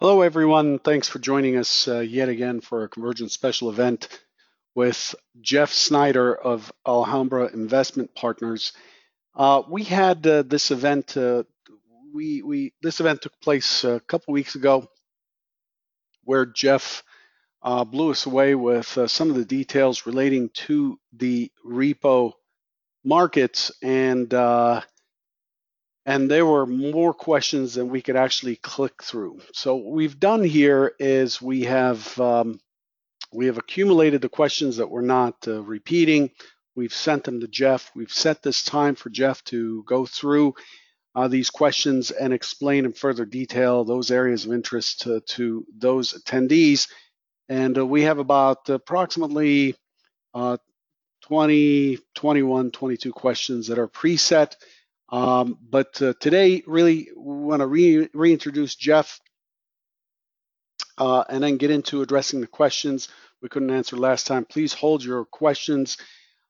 Hello, everyone. Thanks for joining us uh, yet again for a Convergence special event with Jeff Snider of Alhambra Investment Partners. Uh, we had uh, this event. Uh, we we this event took place a couple weeks ago, where Jeff uh, blew us away with uh, some of the details relating to the repo markets and and there were more questions than we could actually click through. So what we've done here is we have um, we have accumulated the questions that we're not uh, repeating. We've sent them to Jeff. We've set this time for Jeff to go through uh, these questions and explain in further detail those areas of interest to, to those attendees. And uh, we have about approximately uh, 20, 21, 22 questions that are preset. Um, but uh, today, really, want to re- reintroduce Jeff uh, and then get into addressing the questions we couldn't answer last time. Please hold your questions.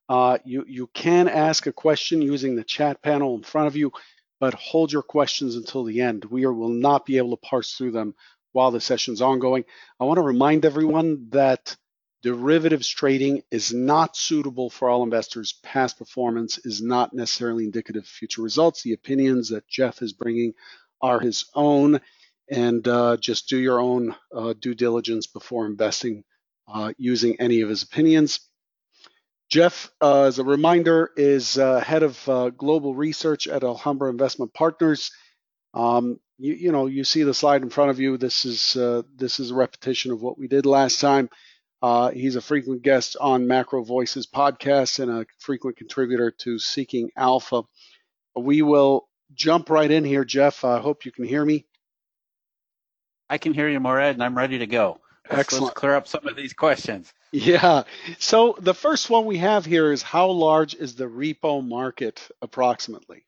Uh, you, you can ask a question using the chat panel in front of you, but hold your questions until the end. We are, will not be able to parse through them while the session is ongoing. I want to remind everyone that derivatives trading is not suitable for all investors. Past performance is not necessarily indicative of future results. The opinions that Jeff is bringing are his own, and uh, just do your own uh, due diligence before investing uh, using any of his opinions. Jeff, uh, as a reminder, is uh, head of uh, global research at Alhambra Investment Partners. Um, you, you, know, you see the slide in front of you. This is this is a repetition of what we did last time. Uh, he's a frequent guest on Macro Voices podcast and a frequent contributor to Seeking Alpha. We will jump right in here, Jeff. I hope you can hear me. I can hear you, Morad, and I'm ready to go. Let's, Excellent. Let's clear up some of these questions. Yeah. So the first one we have here is how large is the repo market approximately?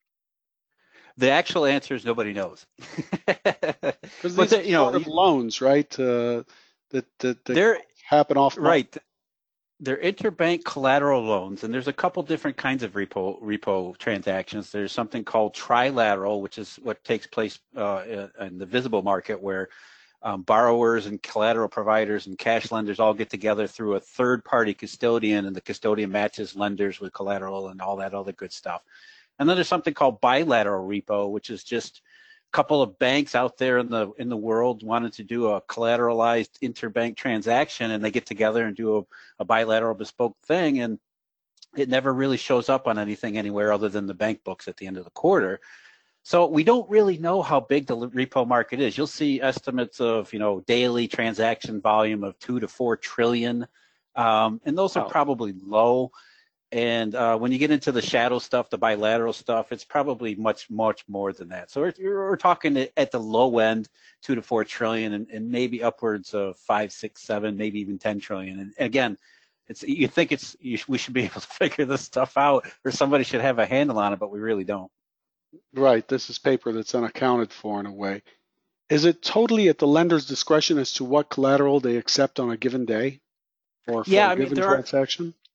The actual answer is nobody knows. Because these you know, loans, right? Uh, that that, that happen off right. They're interbank collateral loans and there's a couple different kinds of repo repo transactions. There's something called trilateral which is what takes place uh, in the visible market where um, borrowers and collateral providers and cash lenders all get together through a third party custodian and the custodian matches lenders with collateral and all that other good stuff. And then there's something called bilateral repo which is just couple of banks out there in the in the world wanted to do a collateralized interbank transaction and they get together and do a, a bilateral bespoke thing and it never really shows up on anything anywhere other than the bank books at the end of the quarter. So we don't really know how big the repo market is. You'll see estimates of you know daily transaction volume of two to four trillion. Um, and those are probably low and uh, when you get into the shadow stuff, the bilateral stuff, it's probably much, much more than that. So we're, we're talking at the low end, two to four trillion, and, and, maybe upwards of five, six, seven, maybe even ten trillion. And again, it's you think it's you, we should be able to figure this stuff out, or somebody should have a handle on it, but we really don't. Right. This is paper that's unaccounted for in a way. Is it totally at the lender's discretion as to what collateral they accept on a given day, or for yeah, a given mean, transaction? Are,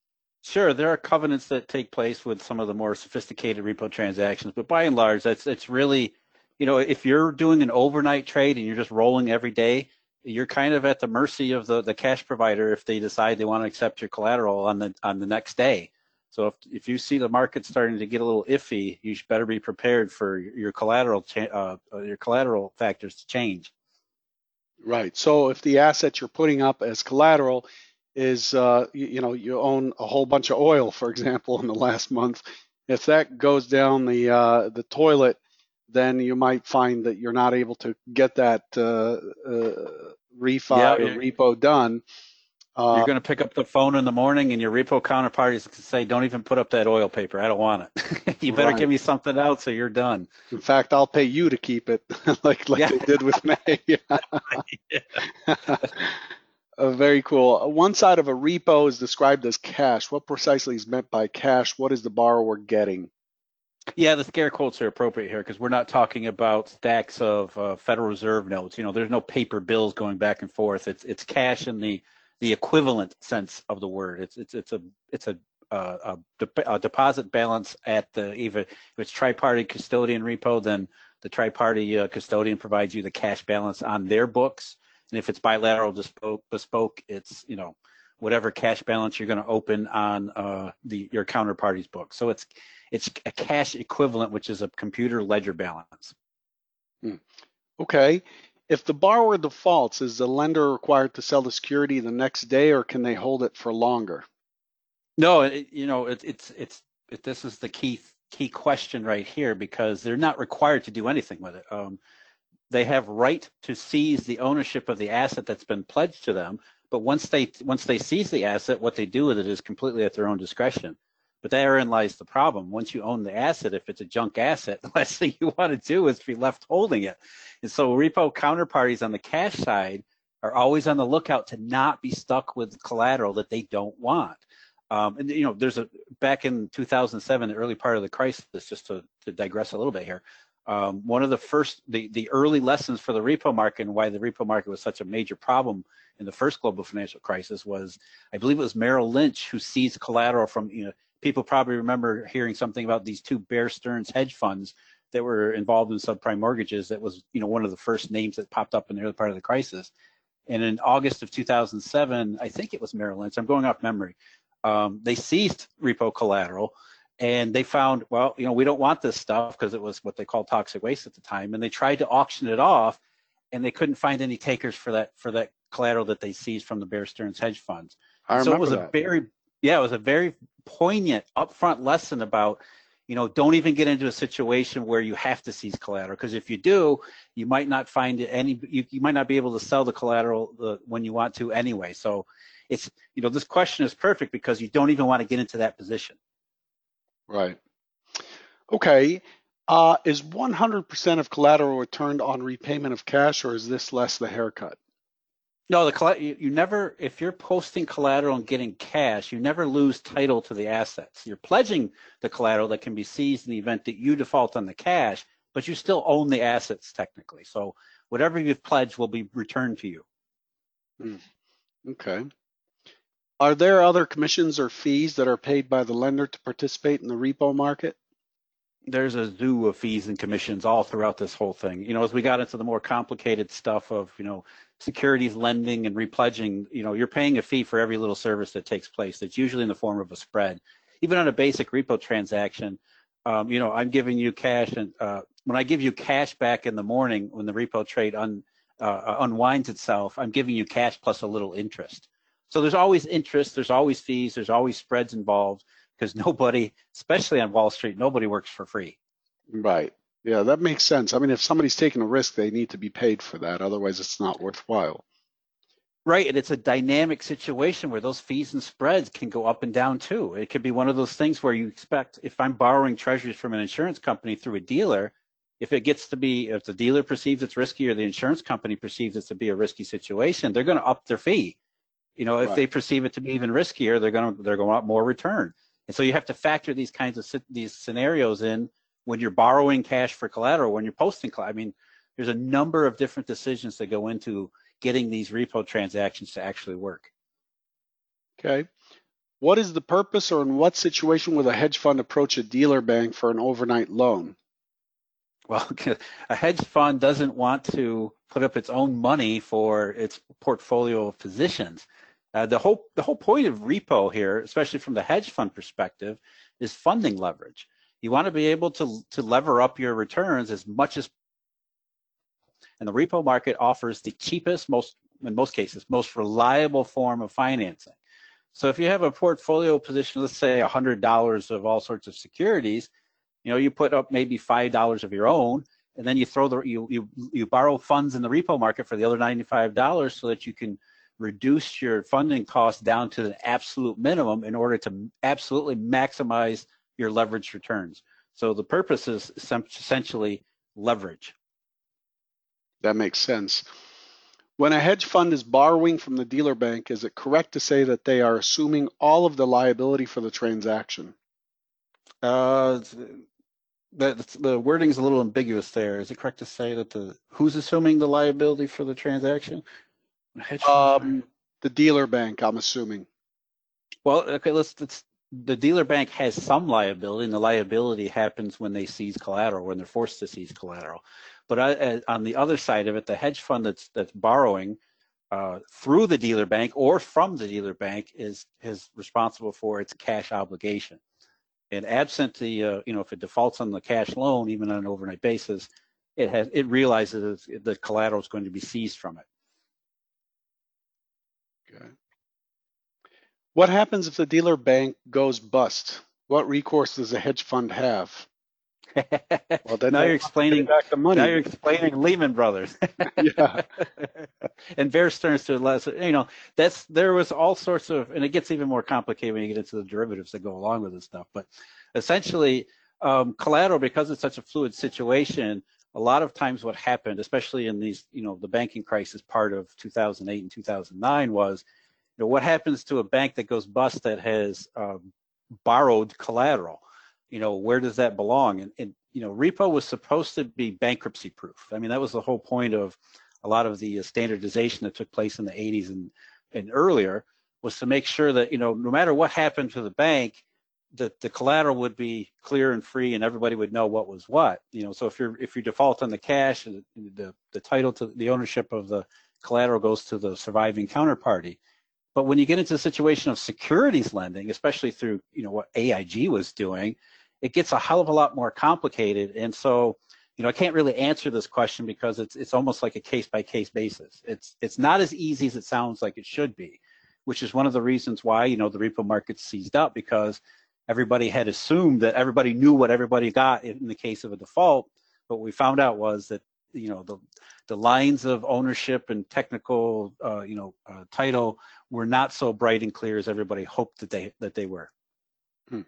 Sure, there are covenants that take place with some of the more sophisticated repo transactions, but by and large, that's it's really, you know, if you're doing an overnight trade and you're just rolling every day, you're kind of at the mercy of the, the cash provider if they decide they want to accept your collateral on the on the next day. So if if you see the market starting to get a little iffy, you should better be prepared for your collateral uh, your collateral factors to change. Right. So if the asset you're putting up as collateral is uh, you, you, know you own a whole bunch of oil, for example, in the last month. If that goes down the uh, the toilet, then you might find that you're not able to get that uh, uh refi yeah, or repo done. Uh, you're going to pick up the phone in the morning, and your repo counterparty is going to say, "Don't even put up that oil paper. I don't want it. you better right. give me something else, so you're done." In fact, I'll pay you to keep it, like like yeah. they did with me. Uh, very cool. Uh, one side of a repo is described as cash. What precisely is meant by cash? What is the borrower getting? Yeah, the scare quotes are appropriate here because we're not talking about stacks of uh, Federal Reserve notes. You know, there's no paper bills going back and forth. It's it's cash in the the equivalent sense of the word. It's it's it's a it's a uh, a, a, deposit balance at the either if it's tri-party custodian repo, then the tri-party uh, custodian provides you the cash balance on their books, and if it's bilateral bespoke, bespoke it's you know whatever cash balance you're going to open on uh, the your counterparty's book. So it's it's a cash equivalent, which is a computer ledger balance. Hmm. Okay. If the borrower defaults, is the lender required to sell the security the next day, or can they hold it for longer? No, it, you know it, it's it's it, this is the key key question right here because they're not required to do anything with it. Um, they have right to seize the ownership of the asset that's been pledged to them, but once they once they seize the asset, what they do with it is completely at their own discretion. But therein lies the problem. Once you own the asset, if it's a junk asset, the last thing you want to do is be left holding it. And so repo counterparties on the cash side are always on the lookout to not be stuck with collateral that they don't want. Um, and you know, there's a back in 2007, the early part of the crisis, just to, to digress a little bit here. Um, one of the first, the, the early lessons for the repo market and why the repo market was such a major problem in the first global financial crisis was, I believe it was Merrill Lynch who seized collateral from, you know, people probably remember hearing something about these two Bear Stearns hedge funds that were involved in subprime mortgages. That was, you know, one of the first names that popped up in the early part of the crisis. And in August of 2007, I think it was Merrill Lynch. I'm going off memory. Um, they seized repo collateral, and they found, well, you know, we don't want this stuff because it was what they called toxic waste at the time. And they tried to auction it off, and they couldn't find any takers for that for that collateral that they seized from the Bear Stearns hedge funds. I remember so it was that. a very yeah, it was a very poignant upfront lesson about, you know, don't even get into a situation where you have to seize collateral because if you do, you might not find any, you, you might not be able to sell the collateral the, when you want to anyway. So it's, you know, this question is perfect because you don't even want to get into that position. Right. Okay. Uh, is 100% of collateral returned on repayment of cash, or is this less the haircut? No, the you, you never, if you're posting collateral and getting cash, you never lose title to the assets. You're pledging the collateral that can be seized in the event that you default on the cash, but you still own the assets technically. So whatever you've pledged will be returned to you. Hmm. Okay. Are there other commissions or fees that are paid by the lender to participate in the repo market? there's a zoo of fees and commissions all throughout this whole thing. You know, as we got into the more complicated stuff of, you know, securities lending and repledging, you know, you're paying a fee for every little service that takes place. That's usually in the form of a spread. Even on a basic repo transaction, um, you know, I'm giving you cash, and uh, when I give you cash back in the morning when the repo trade un, uh, unwinds itself, I'm giving you cash plus a little interest. So there's always interest, there's always fees, there's always spreads involved because nobody, especially on Wall Street, nobody works for free. Right. Yeah, that makes sense. I mean, if somebody's taking a risk, they need to be paid for that. Otherwise, it's not worthwhile. Right, and it's a dynamic situation where those fees and spreads can go up and down too. It could be one of those things where you expect if I'm borrowing treasuries from an insurance company through a dealer, if it gets to be if the dealer perceives it's risky or the insurance company perceives it to be a risky situation, they're going to up their fee. You know, if right. they perceive it to be even riskier, they're going to they're going to want more return. And so you have to factor these kinds of these scenarios in when you're borrowing cash for collateral, when you're posting. I mean, there's a number of different decisions that go into getting these repo transactions to actually work. Okay. What is the purpose or in what situation would a hedge fund approach a dealer bank for an overnight loan? Well, a hedge fund doesn't want to put up its own money for its portfolio of positions. Uh, the whole the whole point of repo here, especially from the hedge fund perspective, is funding leverage. You want to be able to to lever up your returns as much as and the repo market offers the cheapest, most in most cases, most reliable form of financing. So if you have a portfolio position, let's say $100 of all sorts of securities, you know, you put up maybe $5 of your own, and then you throw the you you you borrow funds in the repo market for the other $95 so that you can reduce your funding costs down to the absolute minimum in order to absolutely maximize your leverage returns. So the purpose is essentially leverage. That makes sense. When a hedge fund is borrowing from the dealer bank, is it correct to say that they are assuming all of the liability for the transaction? Uh, the, the wording is a little ambiguous there. Is it correct to say that the who's assuming the liability for the transaction? Um, the dealer bank, I'm assuming. Well, okay, let's let's the dealer bank has some liability, and the liability happens when they seize collateral, when they're forced to seize collateral. But uh, on the other side of it, the hedge fund that's that's borrowing uh, through the dealer bank or from the dealer bank is is responsible for its cash obligation. And absent the, uh, you know, if it defaults on the cash loan, even on an overnight basis, it has it realizes the collateral is going to be seized from it. Okay. What happens if the dealer bank goes bust? What recourse does the hedge fund have? well, then now you're explaining back the money. Now you're explaining Lehman Brothers. yeah. and Bear Stearns to less, you know, that's there was all sorts of, and it gets even more complicated when you get into the derivatives that go along with this stuff. But essentially, um, collateral because it's such a fluid situation. A lot of times, what happened, especially in these, you know, the banking crisis part of 2008 and 2009, was, you know, what happens to a bank that goes bust that has um, borrowed collateral you know, where does that belong? And, and, you know, repo was supposed to be bankruptcy proof. I mean, that was the whole point of a lot of the uh, standardization that took place in the 80s and, and earlier was to make sure that, you know, no matter what happened to the bank, that the collateral would be clear and free and everybody would know what was what. You know, so if you're if you default on the cash, uh, the the title to the ownership of the collateral goes to the surviving counterparty. But when you get into the situation of securities lending, especially through, you know, what AIG was doing, it gets a hell of a lot more complicated. And so, you know, I can't really answer this question because it's it's almost like a case by case basis. It's it's not as easy as it sounds like it should be, which is one of the reasons why you know the repo market seized up because everybody had assumed that everybody knew what everybody got in the case of a default. But what we found out was that you know the the lines of ownership and technical uh, you know uh, title were not so bright and clear as everybody hoped that they that they were. Hmm.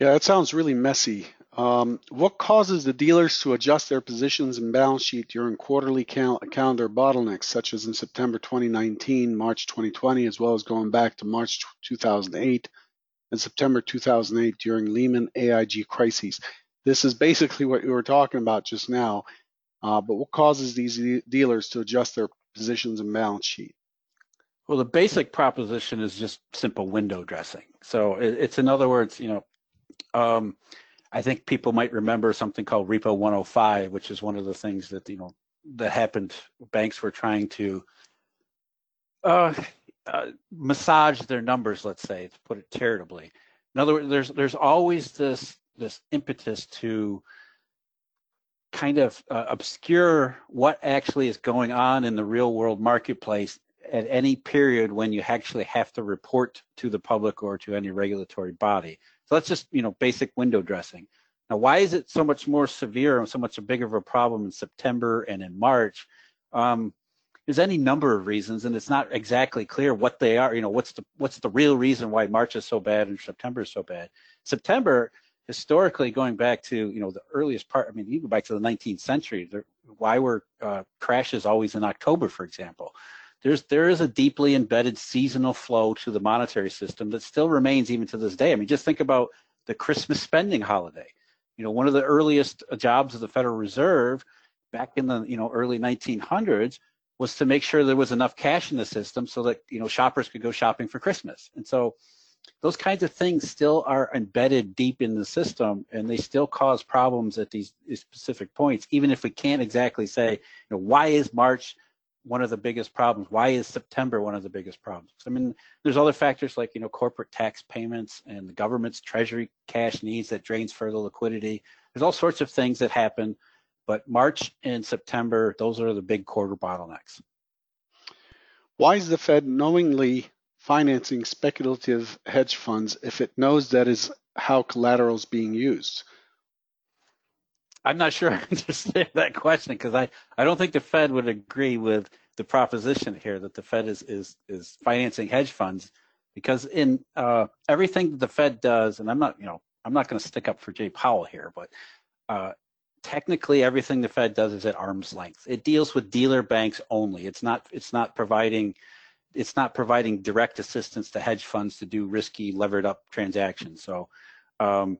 Yeah, that sounds really messy. Um, what causes the dealers to adjust their positions and balance sheet during quarterly cal- calendar bottlenecks, such as in September 2019, March 2020, as well as going back to March 2008 and September 2008 during Lehman AIG crises? This is basically what you were talking about just now. Uh, but what causes these dealers to adjust their positions and balance sheet? Well, the basic proposition is just simple window dressing. So it's in other words, you know, um, I think people might remember something called Repo 105, which is one of the things that you know that happened. Banks were trying to uh, uh, massage their numbers, let's say, to put it charitably. In other words, there's there's always this this impetus to kind of uh, obscure what actually is going on in the real world marketplace at any period when you actually have to report to the public or to any regulatory body. So that's just, you know, basic window dressing. Now, why is it so much more severe and so much a bigger of a problem in September and in March? Um, there's any number of reasons, and it's not exactly clear what they are. You know, what's the what's the real reason why March is so bad and September is so bad? September, historically, going back to you know the earliest part. I mean, you go back to the 19th century. There, why were uh, crashes always in October, for example? There's there is a deeply embedded seasonal flow to the monetary system that still remains even to this day. I mean, just think about the Christmas spending holiday. You know, one of the earliest jobs of the Federal Reserve back in the you know early 1900s was to make sure there was enough cash in the system so that you know shoppers could go shopping for Christmas. And so those kinds of things still are embedded deep in the system and they still cause problems at these, these specific points even if we can't exactly say you know why is march one of the biggest problems. Why is September one of the biggest problems? I mean, there's other factors like, you know, corporate tax payments and the government's treasury cash needs that drains further liquidity. There's all sorts of things that happen, but March and September, those are the big quarter bottlenecks. Why is the Fed knowingly financing speculative hedge funds if it knows that is how collateral is being used? I'm not sure I understand that question because I, I don't think the Fed would agree with the proposition here that the Fed is is is financing hedge funds because in uh, everything that the Fed does, and I'm not you know I'm not going to stick up for Jay Powell here, but uh, technically everything the Fed does is at arm's length. It deals with dealer banks only. It's not it's not providing it's not providing direct assistance to hedge funds to do risky levered up transactions. So um,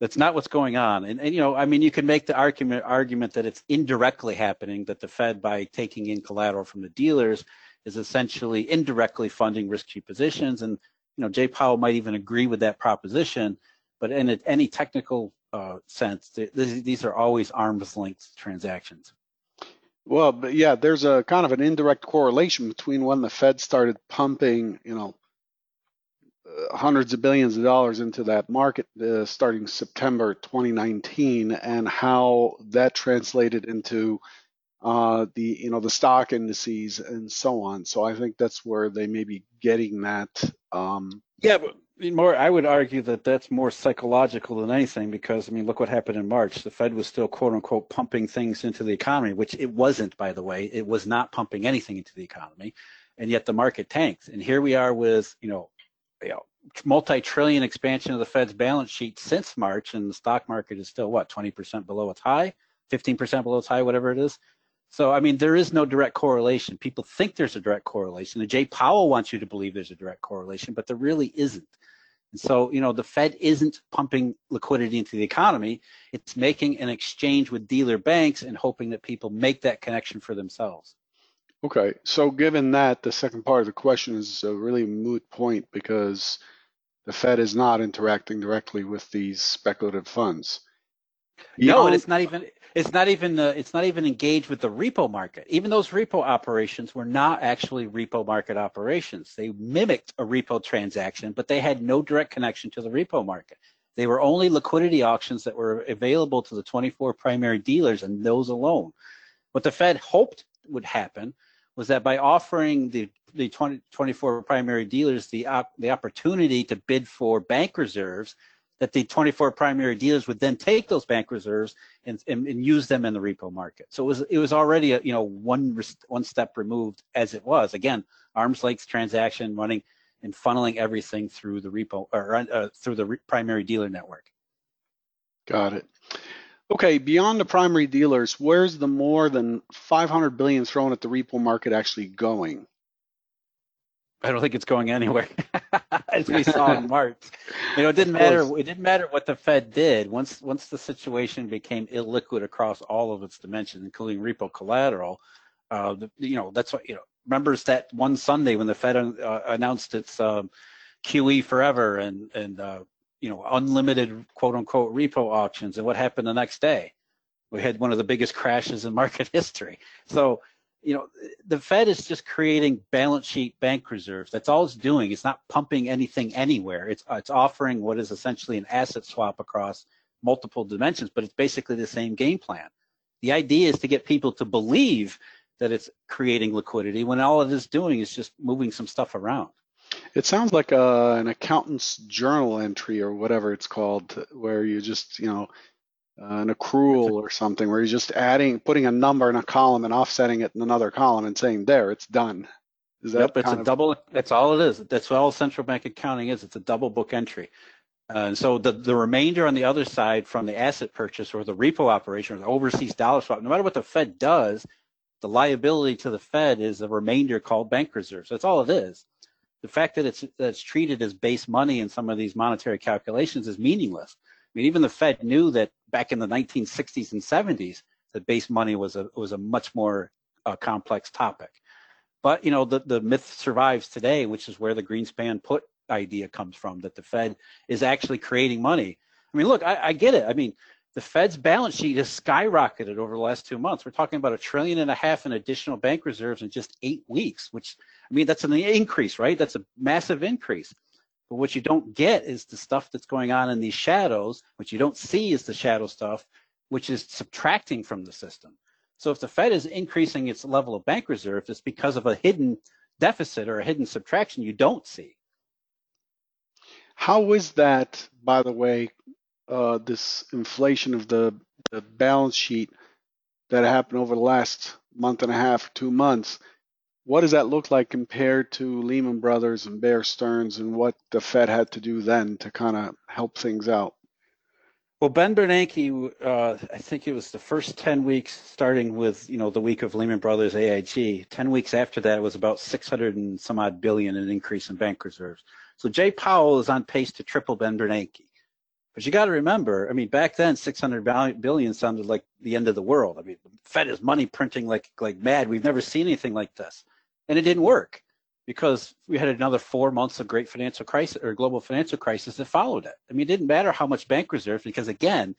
that's not what's going on. And, and, you know, I mean, you can make the argument argument that it's indirectly happening that the Fed, by taking in collateral from the dealers, is essentially indirectly funding risky positions. And you know, Jay Powell might even agree with that proposition, but in a, any technical uh, sense, th- these are always arm's length transactions. Well, but yeah, there's a kind of an indirect correlation between when the Fed started pumping, you know, hundreds of billions of dollars into that market uh, starting September 2019, and how that translated into uh, the you know the stock indices and so on. So I think that's where they may be getting that. Um, yeah, but more I would argue that that's more psychological than anything because I mean look what happened in March. The Fed was still quote unquote pumping things into the economy, which it wasn't by the way. It was not pumping anything into the economy, and yet the market tanked. And here we are with you know, you know multi-trillion expansion of the Fed's balance sheet since March, and the stock market is still what 20% below its high, 15% below its high, whatever it is. So, I mean, there is no direct correlation. People think there's a direct correlation. And Jay Powell wants you to believe there's a direct correlation, but there really isn't. And so, you know, the Fed isn't pumping liquidity into the economy. It's making an exchange with dealer banks and hoping that people make that connection for themselves. Okay. So, given that, the second part of the question is a really moot point because the Fed is not interacting directly with these speculative funds. No, and it's not even it's not even uh, it's not even engaged with the repo market. Even those repo operations were not actually repo market operations. They mimicked a repo transaction, but they had no direct connection to the repo market. They were only liquidity auctions that were available to the 24 primary dealers and those alone. What the Fed hoped would happen was that by offering the the 20, 24 primary dealers the op, the opportunity to bid for bank reserves that the 24 primary dealers would then take those bank reserves and, and, and, use them in the repo market. So it was it was already a you know one one step removed as it was. Again, arm's length transaction running and funneling everything through the repo or uh, through the re primary dealer network. Got it. Okay, beyond the primary dealers, where's the more than 500 billion thrown at the repo market actually going? I don't think it's going anywhere, as we saw in March. You know, it didn't matter. It didn't matter what the Fed did. Once once the situation became illiquid across all of its dimensions, including repo collateral, uh, the, you know, that's what you know. Remembers that one Sunday when the Fed uh, announced its um, QE forever and and uh, you know unlimited quote unquote repo auctions, and what happened the next day? We had one of the biggest crashes in market history. So you know, the Fed is just creating balance sheet bank reserves. That's all it's doing. It's not pumping anything anywhere. It's it's offering what is essentially an asset swap across multiple dimensions, but it's basically the same game plan. The idea is to get people to believe that it's creating liquidity when all it is doing is just moving some stuff around. It sounds like a, uh, an accountant's journal entry or whatever it's called, where you just, you know, uh, an accrual or something where you're just adding, putting a number in a column and offsetting it in another column and saying, there, it's done. Is that yep, it's a of... double, that's all it is. That's all central bank accounting is. It's a double book entry. Uh, and so the, the remainder on the other side from the asset purchase or the repo operation or the overseas dollar swap, no matter what the Fed does, the liability to the Fed is a remainder called bank reserves. That's all it is. The fact that it's, that it's treated as base money in some of these monetary calculations is meaningless. I mean, even the Fed knew that back in the 1960s and 70s that base money was a was a much more uh, complex topic. But you know, the the myth survives today, which is where the Greenspan put idea comes from that the Fed is actually creating money. I mean, look, I, I get it. I mean, the Fed's balance sheet has skyrocketed over the last two months. We're talking about a trillion and a half in additional bank reserves in just eight weeks, which I mean, that's an increase, right? That's a massive increase. But what you don't get is the stuff that's going on in these shadows. What you don't see is the shadow stuff, which is subtracting from the system. So if the Fed is increasing its level of bank reserve, it's because of a hidden deficit or a hidden subtraction you don't see. How is that, by the way, uh, this inflation of the, the balance sheet that happened over the last month and a half, two months? What does that look like compared to Lehman Brothers and Bear Stearns and what the Fed had to do then to kind of help things out? Well, Ben Bernanke, uh, I think it was the first 10 weeks, starting with, you know, the week of Lehman Brothers AIG. 10 weeks after that, was about 600 and some odd billion in increase in bank reserves. So Jay Powell is on pace to triple Ben Bernanke. But you got to remember, I mean, back then, 600 billion sounded like the end of the world. I mean, the Fed is money printing like like mad. We've never seen anything like this and it didn't work. because we had another four months of great financial crisis or global financial crisis that followed it. I mean, it didn't matter how much bank reserves because again,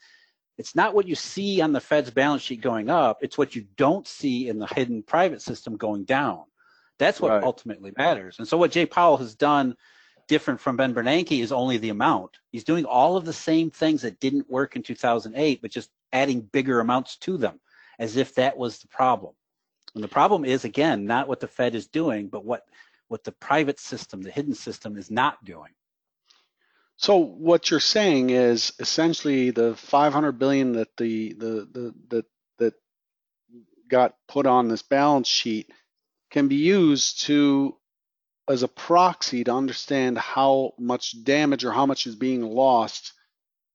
it's not what you see on the Fed's balance sheet going up, it's what you don't see in the hidden private system going down. That's what right. ultimately matters. And so what Jay Powell has done different from Ben Bernanke is only the amount. He's doing all of the same things that didn't work in 2008, but just adding bigger amounts to them as if that was the problem. And the problem is, again, not what the Fed is doing, but what, what the private system, the hidden system, is not doing. So what you're saying is essentially the 500 billion that the the the that that got put on this balance sheet can be used to as a proxy to understand how much damage or how much is being lost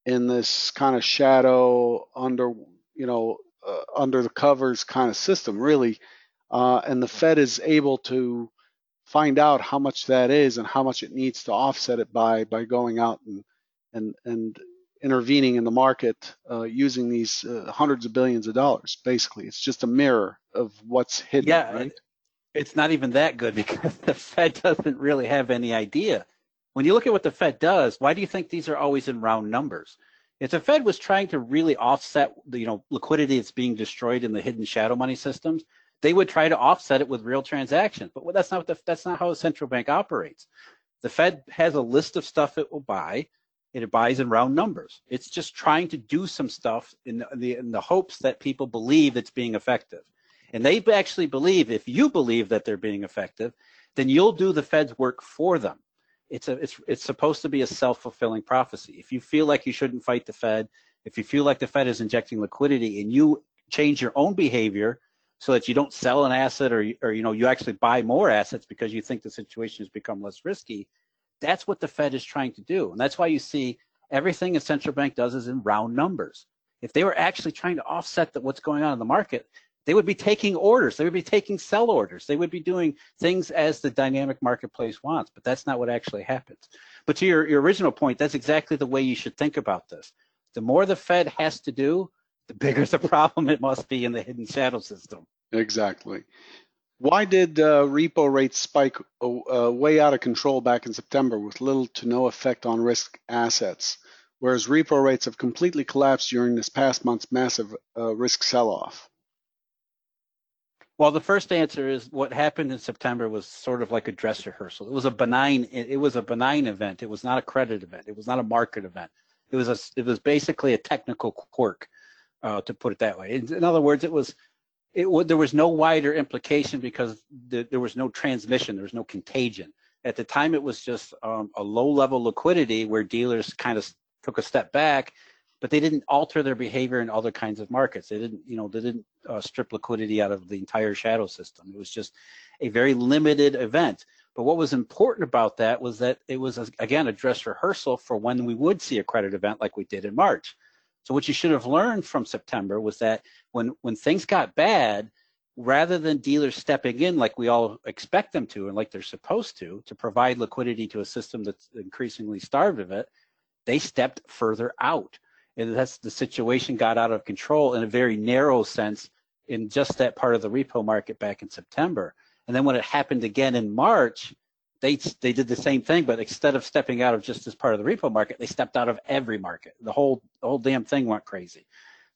in this kind of shadow under you know uh, under the covers kind of system really uh, and the fed is able to find out how much that is and how much it needs to offset it by by going out and and and intervening in the market uh, using these uh, hundreds of billions of dollars basically it's just a mirror of what's hidden yeah right? it's not even that good because the Fed doesn't really have any idea. When you look at what the Fed does, why do you think these are always in round numbers? If the Fed was trying to really offset the you know liquidity that's being destroyed in the hidden shadow money systems, they would try to offset it with real transactions. But that's not the, that's not how a central bank operates. The Fed has a list of stuff it will buy. It buys in round numbers. It's just trying to do some stuff in the, in the hopes that people believe it's being effective. And they actually believe if you believe that they're being effective, then you'll do the Fed's work for them. It's a it's it's supposed to be a self-fulfilling prophecy. If you feel like you shouldn't fight the Fed, if you feel like the Fed is injecting liquidity and you change your own behavior so that you don't sell an asset or or you know you actually buy more assets because you think the situation has become less risky, that's what the Fed is trying to do. And that's why you see everything a central bank does is in round numbers. If they were actually trying to offset the, what's going on in the market, they would be taking orders. They would be taking sell orders. They would be doing things as the dynamic marketplace wants, but that's not what actually happens. But to your, your original point, that's exactly the way you should think about this. The more the Fed has to do, the bigger the problem it must be in the hidden shadow system. Exactly. Why did uh, repo rates spike uh, way out of control back in September with little to no effect on risk assets, whereas repo rates have completely collapsed during this past month's massive uh, risk sell-off? Well, the first answer is what happened in September was sort of like a dress rehearsal. It was a benign. It was a benign event. It was not a credit event. It was not a market event. It was a. It was basically a technical quirk, uh, to put it that way. In, in other words, it was. It there was no wider implication because the, there was no transmission. There was no contagion. At the time, it was just um, a low-level liquidity where dealers kind of took a step back but they didn't alter their behavior in other kinds of markets. They didn't, you know, they didn't uh, strip liquidity out of the entire shadow system. It was just a very limited event. But what was important about that was that it was, again, a dress rehearsal for when we would see a credit event like we did in March. So what you should have learned from September was that when, when things got bad, rather than dealers stepping in like we all expect them to and like they're supposed to, to provide liquidity to a system that's increasingly starved of it, they stepped further out and that's the situation got out of control in a very narrow sense in just that part of the repo market back in September. And then when it happened again in March, they they did the same thing, but instead of stepping out of just this part of the repo market, they stepped out of every market. The whole the whole damn thing went crazy.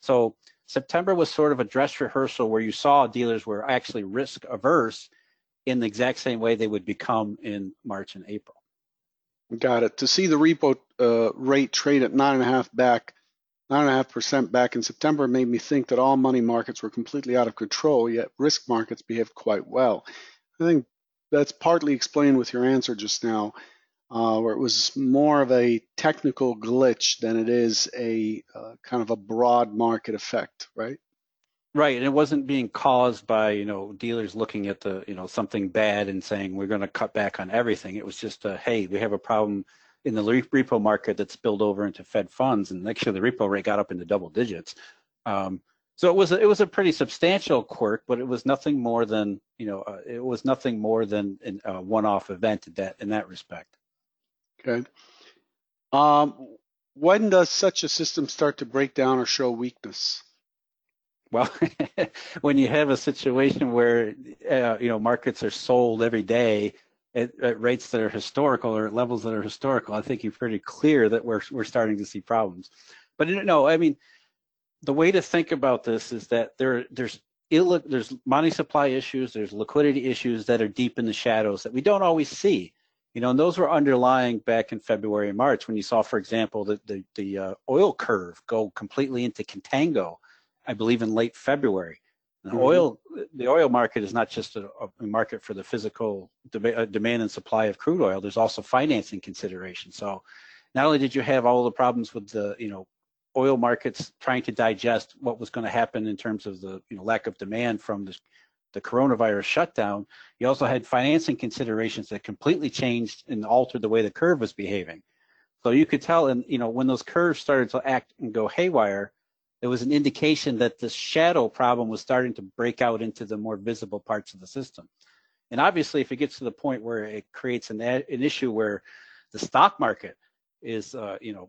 So September was sort of a dress rehearsal where you saw dealers were actually risk averse in the exact same way they would become in March and April. Got it. To see the repo uh, rate trade at nine and a half back 9.5% back in September made me think that all money markets were completely out of control, yet risk markets behaved quite well. I think that's partly explained with your answer just now, uh, where it was more of a technical glitch than it is a uh, kind of a broad market effect, right? Right, and it wasn't being caused by you know dealers looking at the you know something bad and saying we're going to cut back on everything. It was just a hey, we have a problem in the repo market that spilled over into Fed funds, and next year the repo rate got up into double digits. Um, so it was a, it was a pretty substantial quirk, but it was nothing more than you know uh, it was nothing more than a one-off event in that in that respect. Okay. Um, when does such a system start to break down or show weakness? Well, when you have a situation where uh, you know markets are sold every day at, at, rates that are historical or at levels that are historical, I think you're pretty clear that we're we're starting to see problems. But no, I mean, the way to think about this is that there there's Ill, there's money supply issues, there's liquidity issues that are deep in the shadows that we don't always see. You know, and those were underlying back in February and March when you saw, for example, the the, the uh, oil curve go completely into contango, I believe in late February. The mm-hmm. oil, the oil market is not just a, a market for the physical de- uh, demand and supply of crude oil. There's also financing considerations. So, not only did you have all the problems with the, you know, oil markets trying to digest what was going to happen in terms of the you know, lack of demand from the, the coronavirus shutdown, you also had financing considerations that completely changed and altered the way the curve was behaving. So you could tell, and you know, when those curves started to act and go haywire, it was an indication that the shadow problem was starting to break out into the more visible parts of the system. And obviously, if it gets to the point where it creates an, an issue where the stock market is, uh, you know,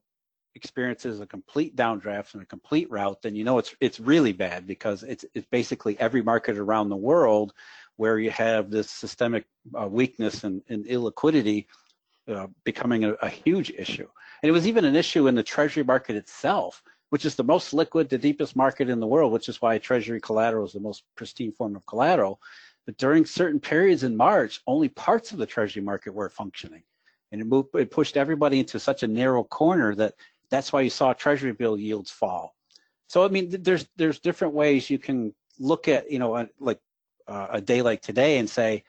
experiences a complete downdraft and a complete rout, then you know it's it's really bad because it's it's basically every market around the world where you have this systemic uh, weakness and, and illiquidity uh, becoming a, a, huge issue. And it was even an issue in the treasury market itself, which is the most liquid, the deepest market in the world, which is why treasury collateral is the most pristine form of collateral. But during certain periods in March, only parts of the treasury market were functioning. And it, moved, it pushed everybody into such a narrow corner that that's why you saw treasury bill yields fall. So I mean, there's there's different ways you can look at you know like uh, a day like today and say,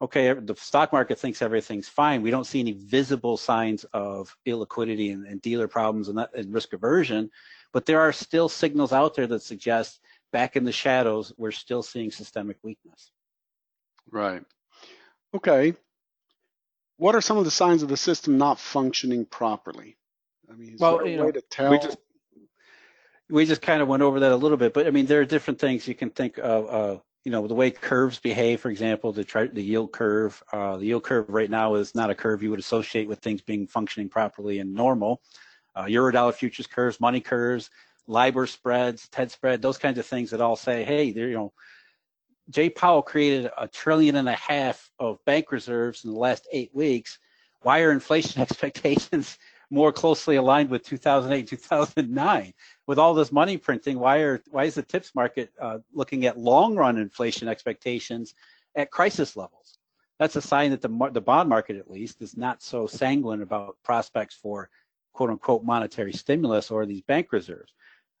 okay, the stock market thinks everything's fine. We don't see any visible signs of illiquidity and, and dealer problems and, that, and risk aversion, but there are still signals out there that suggest back in the shadows we're still seeing systemic weakness. Right. Okay. What are some of the signs of the system not functioning properly? I mean, well, you know, we just we just kind of went over that a little bit, but I mean, there are different things you can think of. Uh, you know, the way curves behave, for example, the tri- the yield curve. Uh, the yield curve right now is not a curve you would associate with things being functioning properly and normal. Uh, Eurodollar futures curves, money curves, LIBOR spreads, TED spread, those kinds of things that all say, hey, there, you know, Jay Powell created a trillion and a half of bank reserves in the last eight weeks. Why are inflation expectations more closely aligned with 2008, 2009. With all this money printing, why are why is the tips market uh, looking at long run inflation expectations at crisis levels? That's a sign that the the bond market, at least, is not so sanguine about prospects for quote unquote monetary stimulus or these bank reserves.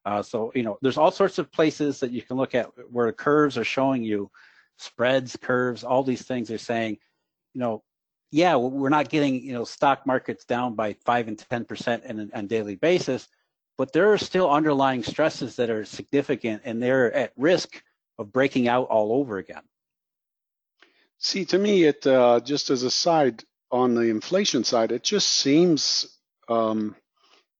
Uh, so you know, there's all sorts of places that you can look at where curves are showing you spreads, curves, all these things are saying, you know, yeah, we're not getting you know stock markets down by five and ten percent on a daily basis, but there are still underlying stresses that are significant, and they're at risk of breaking out all over again. See, to me, it uh, just as a side on the inflation side, it just seems um,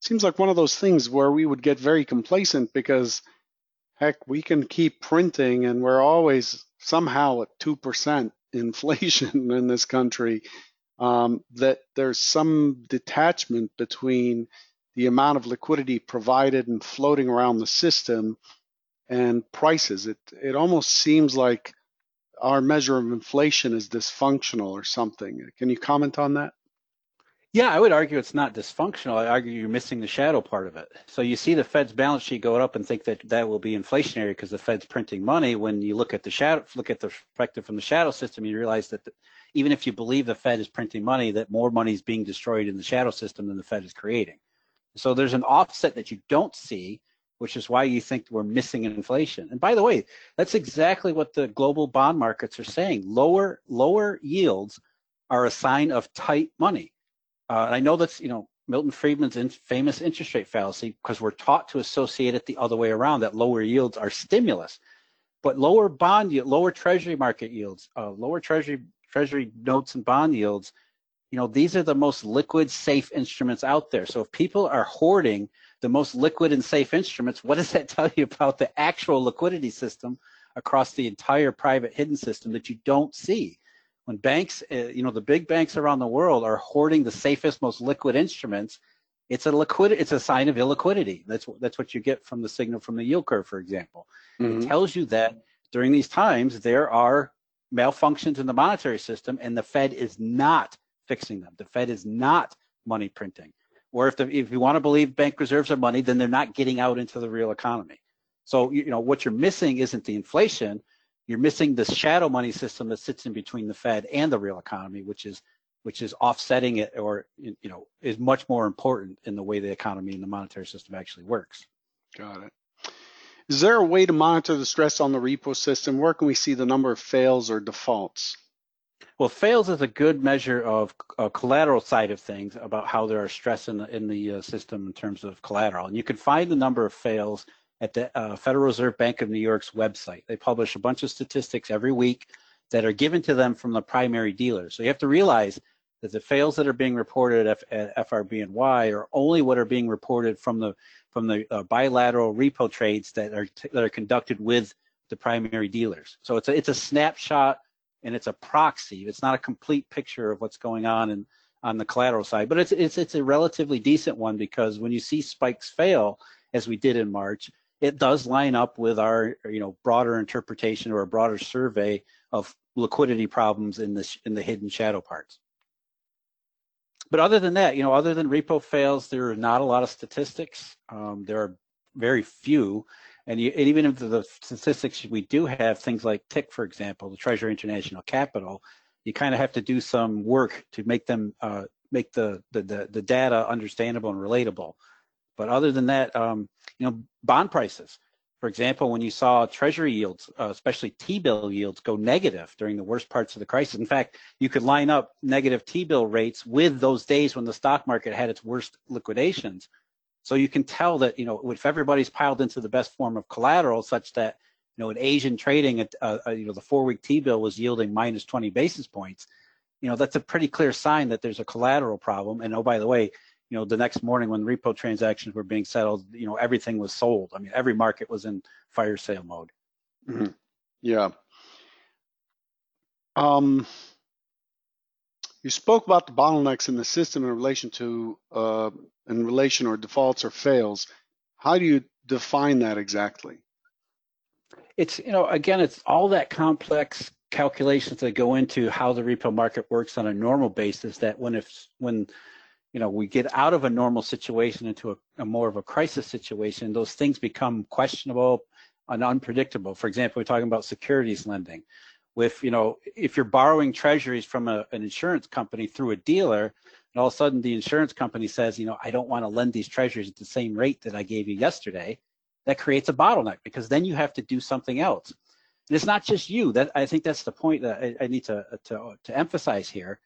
seems like one of those things where we would get very complacent because heck, we can keep printing and we're always somehow at two percent inflation in this country, um, that there's some detachment between the amount of liquidity provided and floating around the system and prices. It it almost seems like our measure of inflation is dysfunctional or something. Can you comment on that? Yeah, I would argue it's not dysfunctional. I argue you're missing the shadow part of it. So you see the Fed's balance sheet going up and think that that will be inflationary because the Fed's printing money. When you look at the shadow, look at the perspective from the shadow system, you realize that the, even if you believe the Fed is printing money, that more money is being destroyed in the shadow system than the Fed is creating. So there's an offset that you don't see, which is why you think we're missing inflation. And by the way, that's exactly what the global bond markets are saying. Lower lower yields are a sign of tight money uh, I know that's, you know, Milton Friedman's in famous interest rate fallacy because we're taught to associate it the other way around that lower yields are stimulus. But lower bond lower treasury market yields, uh, lower treasury treasury notes and bond yields, you know, these are the most liquid, safe instruments out there. So if people are hoarding the most liquid and safe instruments, what does that tell you about the actual liquidity system across the entire private hidden system that you don't see? When banks, uh, you know, the big banks around the world are hoarding the safest, most liquid instruments, it's a liquid, it's a sign of illiquidity. That's that's what you get from the signal from the yield curve, for example. Mm-hmm. It tells you that during these times there are malfunctions in the monetary system and the Fed is not fixing them. The Fed is not money printing. Or if, the, if you want to believe bank reserves are money, then they're not getting out into the real economy. So, you know, what you're missing isn't the inflation, you're missing the shadow money system that sits in between the Fed and the real economy, which is which is offsetting it or you know is much more important in the way the economy and the monetary system actually works. Got it. Is there a way to monitor the stress on the repo system? Where can we see the number of fails or defaults? Well, fails is a good measure of uh, collateral side of things about how there are stress in the in the uh, system in terms of collateral, and you can find the number of fails at the uh, Federal Reserve Bank of New York's website. They publish a bunch of statistics every week that are given to them from the primary dealers. So you have to realize that the fails that are being reported at, at FRBNY are only what are being reported from the from the uh, bilateral repo trades that are that are conducted with the primary dealers. So it's a it's a snapshot and it's a proxy. It's not a complete picture of what's going on in, on the collateral side, but it's it's it's a relatively decent one because when you see spikes fail, as we did in March, it does line up with our you know broader interpretation or a broader survey of liquidity problems in the in the hidden shadow parts but other than that, you know, other than repo fails, there are not a lot of statistics. Um, there are very few. And, you, and even if the statistics we do have, things like TIC, for example, the Treasury International Capital, you kind of have to do some work to make them uh, make the, the, the the data understandable and relatable. But other than that, um, you know, bond prices. For example, when you saw Treasury yields, uh, especially T-bill yields, go negative during the worst parts of the crisis. In fact, you could line up negative T-bill rates with those days when the stock market had its worst liquidations. So you can tell that, you know, if everybody's piled into the best form of collateral, such that, you know, in Asian trading, uh, uh, you know, the four-week T-bill was yielding minus 20 basis points. You know, that's a pretty clear sign that there's a collateral problem. And oh, by the way, you know, the next morning when repo transactions were being settled, you know, everything was sold. I mean, every market was in fire sale mode. Mm-hmm. Yeah. Um, you spoke about the bottlenecks in the system in relation to, uh, in relation or defaults or fails. How do you define that exactly? It's, you know, again, it's all that complex calculations that go into how the repo market works on a normal basis that when if when you know, we get out of a normal situation into a, a, more of a crisis situation, those things become questionable and unpredictable. For example, we're talking about securities lending. With, you know, if you're borrowing treasuries from a, an insurance company through a dealer, and all of a sudden the insurance company says, you know, I don't want to lend these treasuries at the same rate that I gave you yesterday, that creates a bottleneck because then you have to do something else. And it's not just you. That I think that's the point that I, I need to, to to emphasize here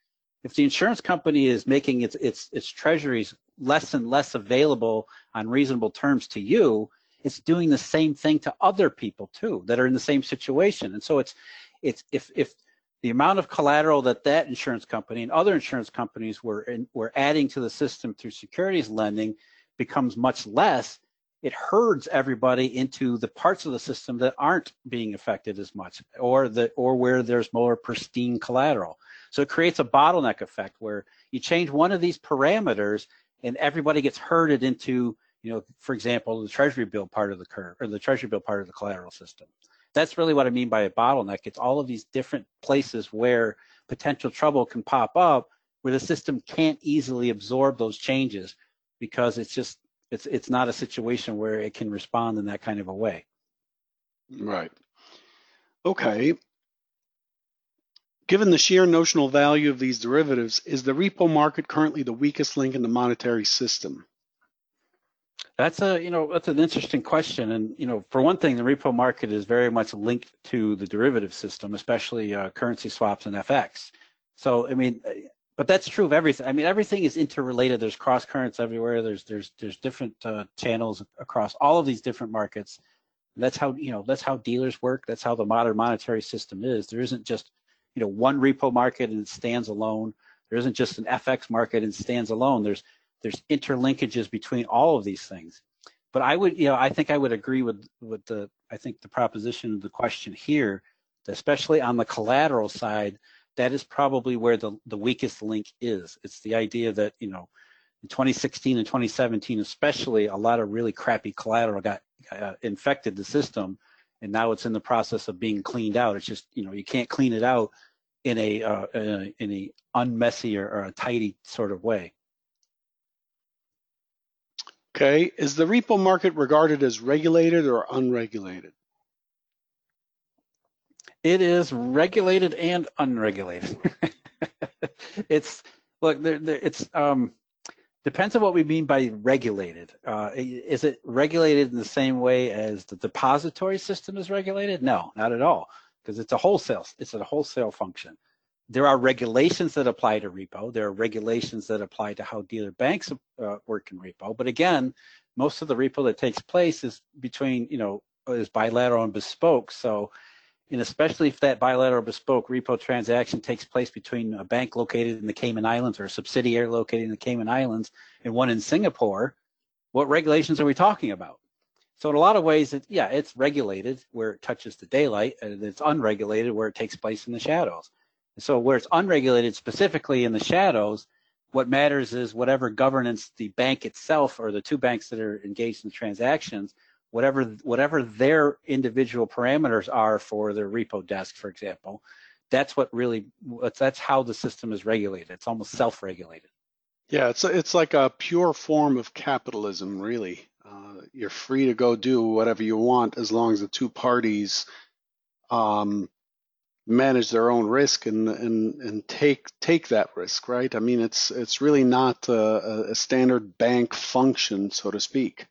if the insurance company is making its its its treasuries less and less available on reasonable terms to you, it's doing the same thing to other people too that are in the same situation. And so it's it's if if the amount of collateral that that insurance company and other insurance companies were in, were adding to the system through securities lending becomes much less, it herds everybody into the parts of the system that aren't being affected as much, or the or where there's more pristine collateral. So it creates a bottleneck effect where you change one of these parameters and everybody gets herded into, you know, for example, the treasury bill part of the curve or the treasury bill part of the collateral system. That's really what I mean by a bottleneck. It's all of these different places where potential trouble can pop up where the system can't easily absorb those changes because it's just it's it's not a situation where it can respond in that kind of a way. Right. Okay. Given the sheer notional value of these derivatives, is the repo market currently the weakest link in the monetary system? That's a you know that's an interesting question, and you know for one thing, the repo market is very much linked to the derivative system, especially uh, currency swaps and FX. So I mean, but that's true of everything. I mean, everything is interrelated. There's cross currents everywhere. There's there's there's different uh, channels across all of these different markets. that's how you know that's how dealers work. That's how the modern monetary system is. There isn't just you know one repo market and it stands alone. There isn't just an FX market and stands alone. There's there's interlinkages between all of these things. But I would, you know, I think I would agree with with the I think the proposition of the question here, especially on the collateral side, that is probably where the the weakest link is. It's the idea that you know, in 2016 and 2017, especially, a lot of really crappy collateral got uh, infected the system, and now it's in the process of being cleaned out. It's just you know you can't clean it out in a uh, in a, in a unmessy or, or a tidy sort of way. Okay, is the repo market regarded as regulated or unregulated? It is regulated and unregulated. it's look, there, there, it's um, depends on what we mean by regulated. Uh, is it regulated in the same way as the depository system is regulated? No, not at all, because it's a wholesale. It's a wholesale function. There are regulations that apply to repo. There are regulations that apply to how dealer banks uh, work in repo. But again, most of the repo that takes place is between, you know, is bilateral and bespoke. So and especially if that bilateral bespoke repo transaction takes place between a bank located in the Cayman Islands or a subsidiary located in the Cayman Islands and one in Singapore, what regulations are we talking about? So in a lot of ways, it, yeah, it's regulated where it touches the daylight, and it's unregulated where it takes place in the shadows. And so where it's unregulated specifically in the shadows, what matters is whatever governance the bank itself or the two banks that are engaged in the transactions whatever whatever their individual parameters are for their repo desk, for example, that's what really that's how the system is regulated. It's almost self-regulated. Yeah, it's it's like a pure form of capitalism, really. Uh, you're free to go do whatever you want as long as the two parties um, manage their own risk and and and take take that risk, right? I mean, it's it's really not a, a standard bank function, so to speak.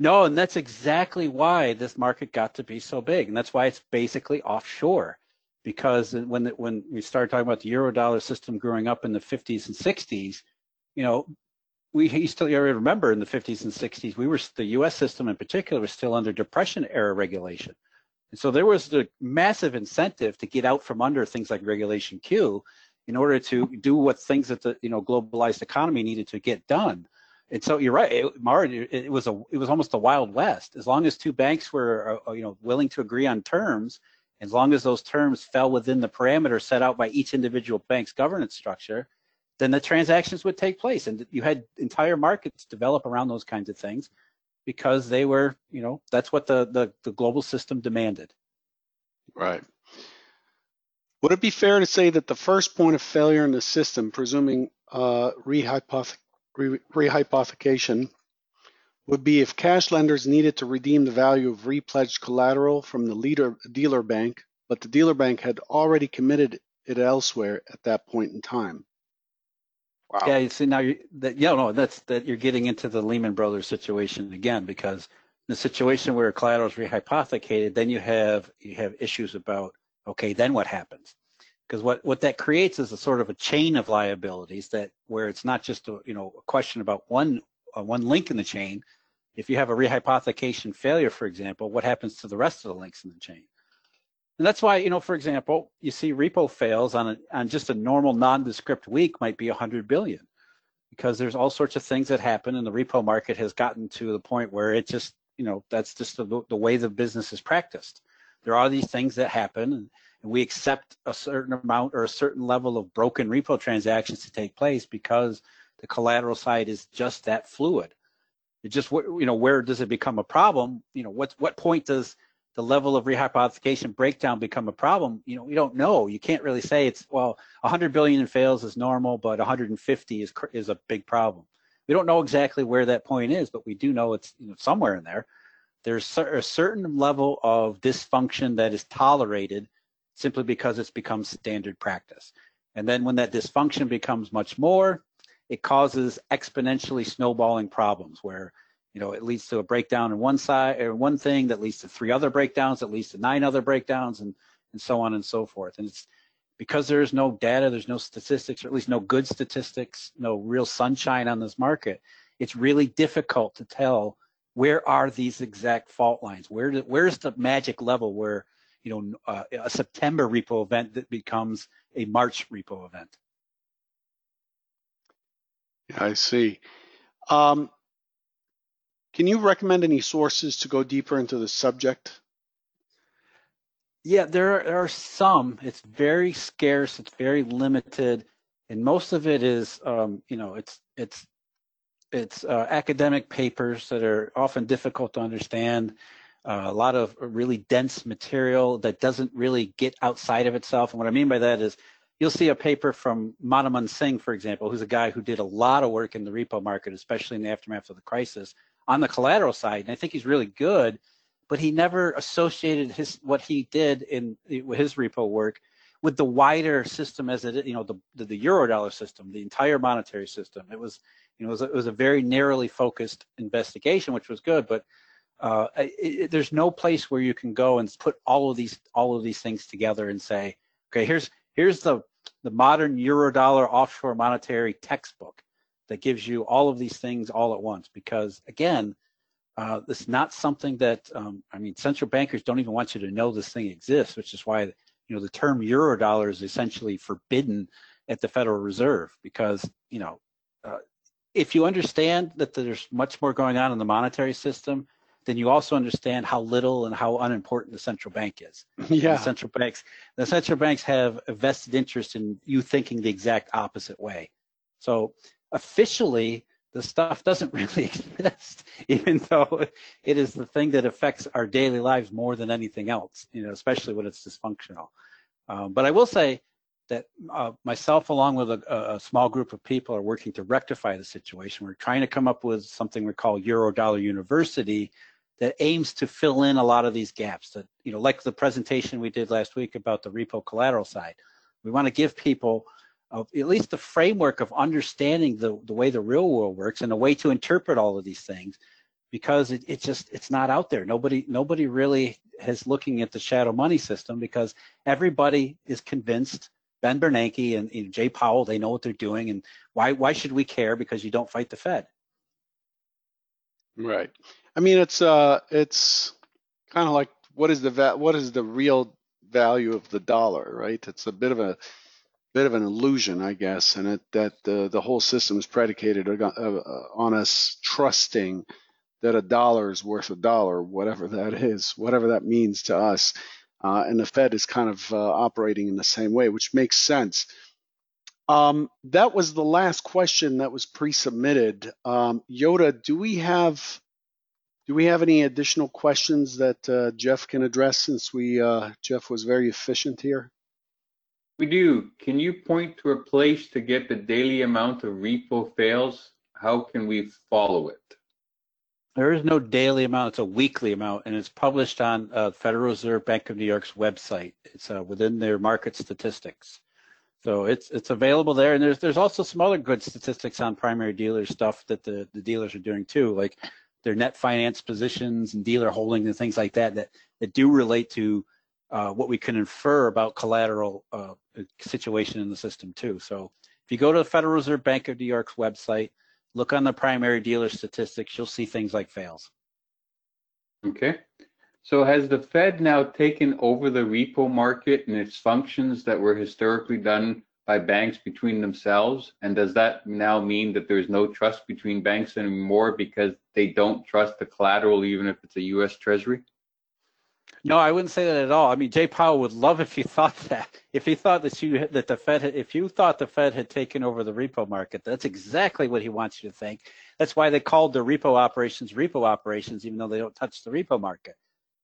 No, and that's exactly why this market got to be so big, and that's why it's basically offshore. Because when the, when we started talking about the eurodollar system growing up in the 50s and 60s, you know, we used to remember in the 50s and 60s, we were the U.S. system in particular was still under depression era regulation, and so there was a massive incentive to get out from under things like Regulation Q, in order to do what things that the you know globalized economy needed to get done. And so you're right, it. It, was a it was almost a wild west. As long as two banks were uh, uh, you know willing to agree on terms, as long as those terms fell within the parameters set out by each individual bank's governance structure, then the transactions would take place. And you had entire markets develop around those kinds of things because they were you know that's what the the, the global system demanded. Right. Would it be fair to say that the first point of failure in the system, presuming uh, rehypothecation rehypothecation would be if cash lenders needed to redeem the value of repledged collateral from the leader, dealer bank, but the dealer bank had already committed it elsewhere at that point in time. Wow. Yeah, you see now you that yeah no that's that you're getting into the Lehman Brothers situation again because the situation where collateral is rehypothecated, then you have you have issues about okay, then what happens? Because what, what that creates is a sort of a chain of liabilities that where it's not just a you know a question about one uh, one link in the chain. If you have a rehypothecation failure, for example, what happens to the rest of the links in the chain? And that's why you know, for example, you see repo fails on a, on just a normal nondescript week might be 100 billion, because there's all sorts of things that happen, and the repo market has gotten to the point where it just you know that's just the, the way the business is practiced. There are these things that happen. And, and we accept a certain amount or a certain level of broken repo transactions to take place because the collateral side is just that fluid. It just you know where does it become a problem? You know what what point does the level of rehypothecation breakdown become a problem? You know we don't know. You can't really say it's well 100 billion in fails is normal, but 150 is is a big problem. We don't know exactly where that point is, but we do know it's you know, somewhere in there. There's a certain level of dysfunction that is tolerated simply because it's become standard practice. And then when that dysfunction becomes much more, it causes exponentially snowballing problems where you know it leads to a breakdown in one side or one thing that leads to three other breakdowns that leads to nine other breakdowns and and so on and so forth and it's because there's no data there's no statistics or at least no good statistics no real sunshine on this market it's really difficult to tell where are these exact fault lines where do, where's the magic level where you know, uh, a September repo event that becomes a March repo event. Yeah, I see. Um, can you recommend any sources to go deeper into the subject? Yeah, there are, there are some. It's very scarce. It's very limited, and most of it is, um, you know, it's it's it's uh, academic papers that are often difficult to understand. Uh, a lot of really dense material that doesn't really get outside of itself. And what I mean by that is you'll see a paper from Manmohan Singh, for example, who's a guy who did a lot of work in the repo market, especially in the aftermath of the crisis, on the collateral side. And I think he's really good, but he never associated his what he did in his repo work with the wider system as it, you know, the the, the eurodollar system, the entire monetary system. It was, you know, it was, a, it was a very narrowly focused investigation, which was good, but uh, it, it, there's no place where you can go and put all of these all of these things together and say, okay, here's here's the the modern eurodollar offshore monetary textbook that gives you all of these things all at once. Because again, uh, it's not something that um, I mean, central bankers don't even want you to know this thing exists, which is why you know the term eurodollar is essentially forbidden at the Federal Reserve because you know uh, if you understand that there's much more going on in the monetary system then you also understand how little and how unimportant the central bank is. Yeah. The central banks, the central banks have a vested interest in you thinking the exact opposite way. So officially, the stuff doesn't really exist, even though it is the thing that affects our daily lives more than anything else. You know, especially when it's dysfunctional. Um, but I will say that uh, myself, along with a, a, small group of people, are working to rectify the situation. We're trying to come up with something we call Eurodollar University, that aims to fill in a lot of these gaps that, you know, like the presentation we did last week about the repo collateral side. We want to give people at least the framework of understanding the, the way the real world works and a way to interpret all of these things because it, it just it's not out there. Nobody nobody really is looking at the shadow money system because everybody is convinced Ben Bernanke and, and Jay Powell they know what they're doing and why why should we care because you don't fight the Fed? Right. I mean, it's uh, it's kind of like what is the va- what is the real value of the dollar, right? It's a bit of a bit of an illusion, I guess, and it, that the the whole system is predicated uh, on us trusting that a dollar is worth a dollar, whatever that is, whatever that means to us. Uh, and the Fed is kind of uh, operating in the same way, which makes sense. Um, that was the last question that was pre-submitted. Um, Yoda, do we have do we have any additional questions that uh, Jeff can address since we uh, Jeff was very efficient here? We do. Can you point to a place to get the daily amount of repo fails? How can we follow it? There is no daily amount; it's a weekly amount, and it's published on uh, Federal Reserve Bank of New York's website. It's uh, within their market statistics, so it's it's available there. And there's there's also some other good statistics on primary dealer stuff that the the dealers are doing too, like their net finance positions and dealer holdings and things like that that, that do relate to uh, what we can infer about collateral uh, situation in the system too. So if you go to the Federal Reserve Bank of New York's website, look on the primary dealer statistics, you'll see things like fails. Okay. So has the Fed now taken over the repo market and its functions that were historically done by banks between themselves? And does that now mean that there's no trust between banks anymore because they don't trust the collateral, even if it's a U.S. Treasury? No, I wouldn't say that at all. I mean, Jay Powell would love if you thought that. If he thought that you that the Fed, had, if you thought the Fed had taken over the repo market, that's exactly what he wants you to think. That's why they called the repo operations repo operations, even though they don't touch the repo market.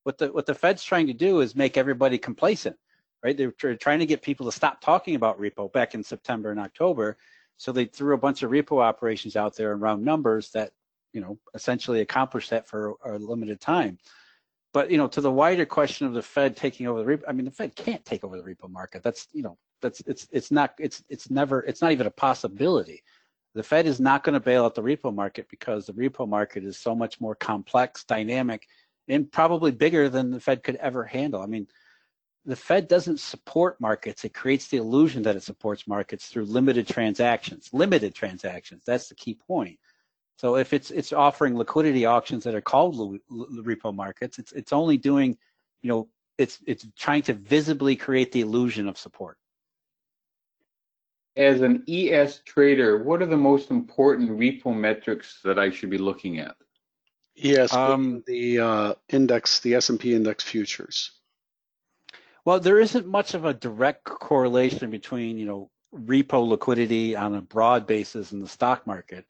What the what the Fed's trying to do is make everybody complacent right? They were trying to get people to stop talking about repo back in September and October. So they threw a bunch of repo operations out there in round numbers that, you know, essentially accomplished that for a limited time. But, you know, to the wider question of the Fed taking over the repo, I mean, the Fed can't take over the repo market. That's, you know, that's, it's, it's not, it's, it's never, it's not even a possibility. The Fed is not going to bail out the repo market because the repo market is so much more complex, dynamic, and probably bigger than the Fed could ever handle. I mean, the Fed doesn't support markets. It creates the illusion that it supports markets through limited transactions. Limited transactions. That's the key point. So if it's it's offering liquidity auctions that are called repo markets, it's it's only doing, you know, it's it's trying to visibly create the illusion of support. As an ES trader, what are the most important repo metrics that I should be looking at? Yes, um, the uh, index, the S&P index futures. Well, there isn't much of a direct correlation between, you know, repo liquidity on a broad basis in the stock market.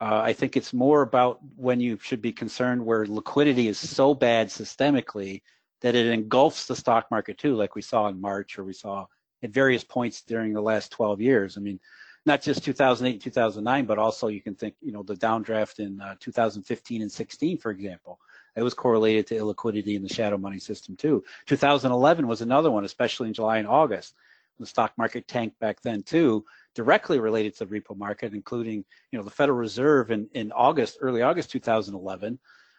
Uh, I think it's more about when you should be concerned where liquidity is so bad systemically that it engulfs the stock market too, like we saw in March or we saw at various points during the last 12 years. I mean, not just 2008 and 2009, but also you can think, you know, the downdraft in uh, 2015 and 16, for example. It was correlated to illiquidity in the shadow money system too. 2011 was another one, especially in July and August. The stock market tanked back then too, directly related to the repo market, including, you know, the Federal Reserve in, in August, early August 2011,